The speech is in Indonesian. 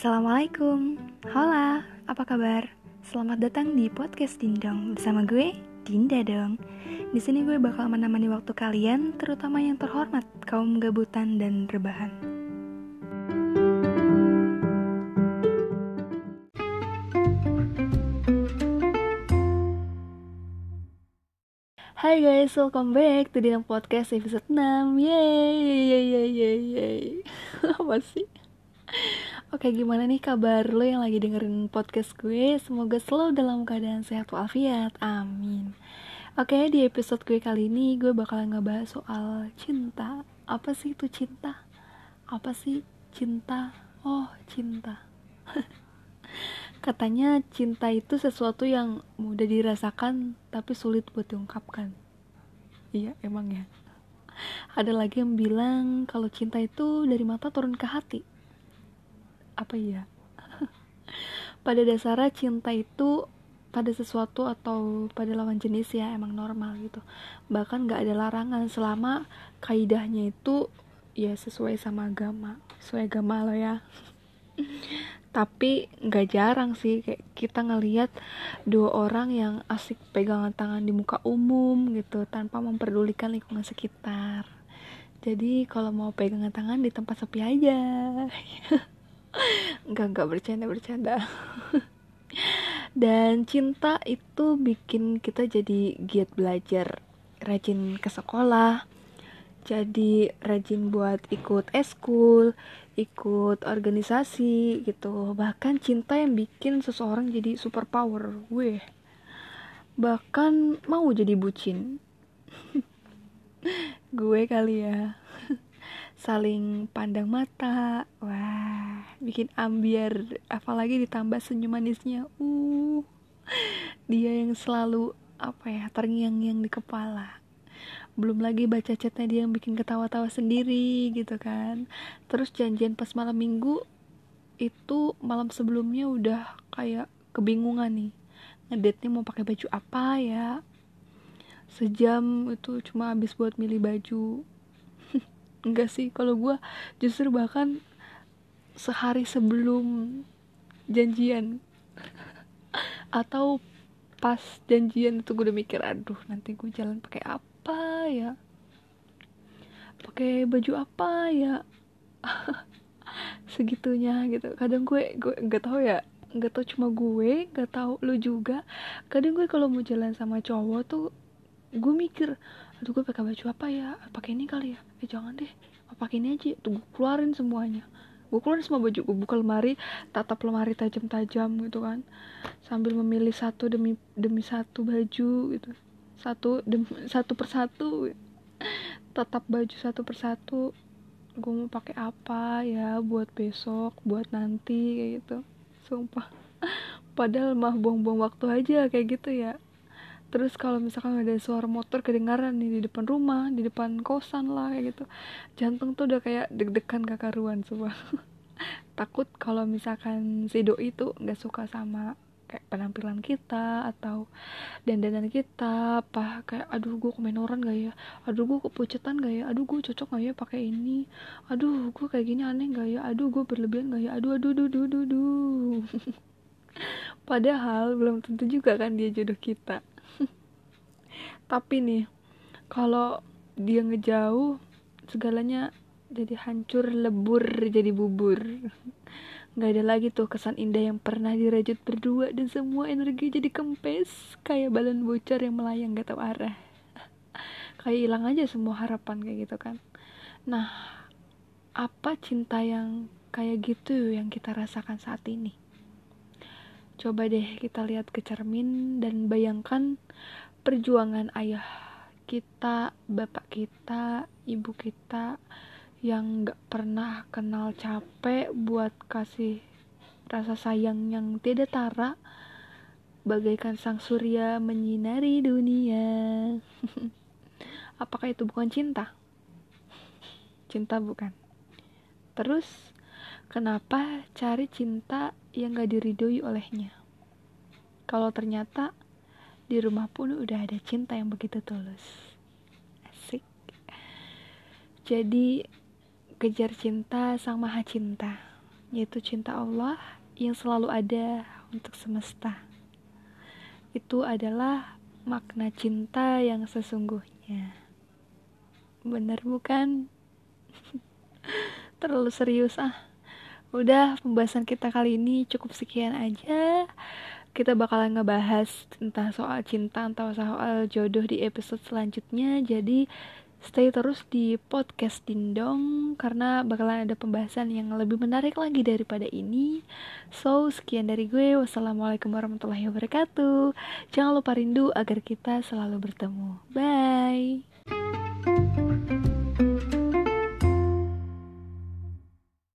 Assalamualaikum, hola, apa kabar? Selamat datang di podcast Dindong bersama gue, Dinda dong. Di sini gue bakal menemani waktu kalian, terutama yang terhormat kaum gabutan dan rebahan. Hai guys, welcome back to Dindong Podcast episode 6 Yeay, yeay, yeay, yeay, yeay. Apa sih? Oke, gimana nih kabar lo yang lagi dengerin podcast gue? Semoga selalu dalam keadaan sehat walafiat. Amin. Oke, di episode gue kali ini gue bakal ngebahas soal cinta. Apa sih itu cinta? Apa sih cinta? Oh, cinta. Katanya cinta itu sesuatu yang mudah dirasakan tapi sulit buat diungkapkan. Iya, emang ya. Ada lagi yang bilang kalau cinta itu dari mata turun ke hati apa ya pada dasarnya cinta itu pada sesuatu atau pada lawan jenis ya emang normal gitu. Bahkan nggak ada larangan selama kaidahnya itu ya sesuai sama agama sesuai agama lo ya. Tapi nggak jarang sih kayak kita ngelihat dua orang yang asik pegangan tangan di muka umum gitu tanpa memperdulikan lingkungan sekitar. Jadi kalau mau pegangan tangan di tempat sepi aja Enggak, enggak bercanda, bercanda. Dan cinta itu bikin kita jadi giat belajar, rajin ke sekolah, jadi rajin buat ikut eskul, ikut organisasi gitu. Bahkan cinta yang bikin seseorang jadi super power. Weh. Bahkan mau jadi bucin. Gue kali ya saling pandang mata wah bikin ambiar apalagi ditambah senyum manisnya. Uh dia yang selalu apa ya terngiang-ngiang di kepala. Belum lagi baca chatnya dia yang bikin ketawa-tawa sendiri gitu kan. Terus janjian pas malam minggu itu malam sebelumnya udah kayak kebingungan nih. Ngedate mau pakai baju apa ya? Sejam itu cuma habis buat milih baju. Enggak sih kalau gue justru bahkan sehari sebelum janjian. Atau pas janjian itu gue udah mikir aduh nanti gue jalan pakai apa ya? Pakai baju apa ya? Segitunya gitu. Kadang gue gue nggak tahu ya nggak tahu cuma gue nggak tahu lo juga. Kadang gue kalau mau jalan sama cowok tuh gue mikir aduh gue pakai baju apa ya? Pakai ini kali ya? Eh jangan deh pakai ini aja tuh keluarin semuanya gue keluarin semua baju gue buka lemari tatap lemari tajam-tajam gitu kan. Sambil memilih satu demi demi satu baju gitu. Satu demi satu persatu. Tatap baju satu persatu. Gue mau pakai apa ya buat besok buat nanti kayak gitu. Sumpah. Padahal mah buang-buang waktu aja kayak gitu ya terus kalau misalkan ada suara motor kedengaran nih di depan rumah di depan kosan lah kayak gitu. Jantung tuh udah kayak deg-degan kakaruan coba takut kalau misalkan si doi itu nggak suka sama kayak penampilan kita atau dandanan kita apa kayak aduh gue komenoran gak ya? Aduh gue kepucetan gak ya? Aduh gue cocok gak ya pakai ini? Aduh gue kayak gini aneh gak ya? Aduh gue berlebihan gak ya? Aduh aduh aduh aduh aduh, aduh. padahal belum tentu juga kan dia jodoh kita tapi nih kalau dia ngejauh segalanya jadi hancur lebur jadi bubur. Nggak ada lagi tuh kesan indah yang pernah dirajut berdua dan semua energi jadi kempes kayak balon bocor yang melayang gak tahu arah. Kayak hilang aja semua harapan kayak gitu kan. Nah apa cinta yang kayak gitu yang kita rasakan saat ini? Coba deh kita lihat ke cermin dan bayangkan perjuangan ayah kita, bapak kita, ibu kita yang gak pernah kenal capek buat kasih rasa sayang yang tidak tara bagaikan sang surya menyinari dunia. Apakah itu bukan cinta? cinta bukan. Terus kenapa cari cinta yang gak diridoi olehnya? Kalau ternyata di rumah pun udah ada cinta yang begitu tulus asik jadi kejar cinta sang maha cinta yaitu cinta Allah yang selalu ada untuk semesta. Itu adalah makna cinta yang sesungguhnya. Bener bukan? Terlalu serius ah. Udah, pembahasan kita kali ini cukup sekian aja. Kita bakalan ngebahas tentang soal cinta atau soal jodoh di episode selanjutnya. Jadi, stay terus di podcast Dindong karena bakalan ada pembahasan yang lebih menarik lagi daripada ini. So, sekian dari gue. Wassalamualaikum warahmatullahi wabarakatuh. Jangan lupa rindu agar kita selalu bertemu. Bye.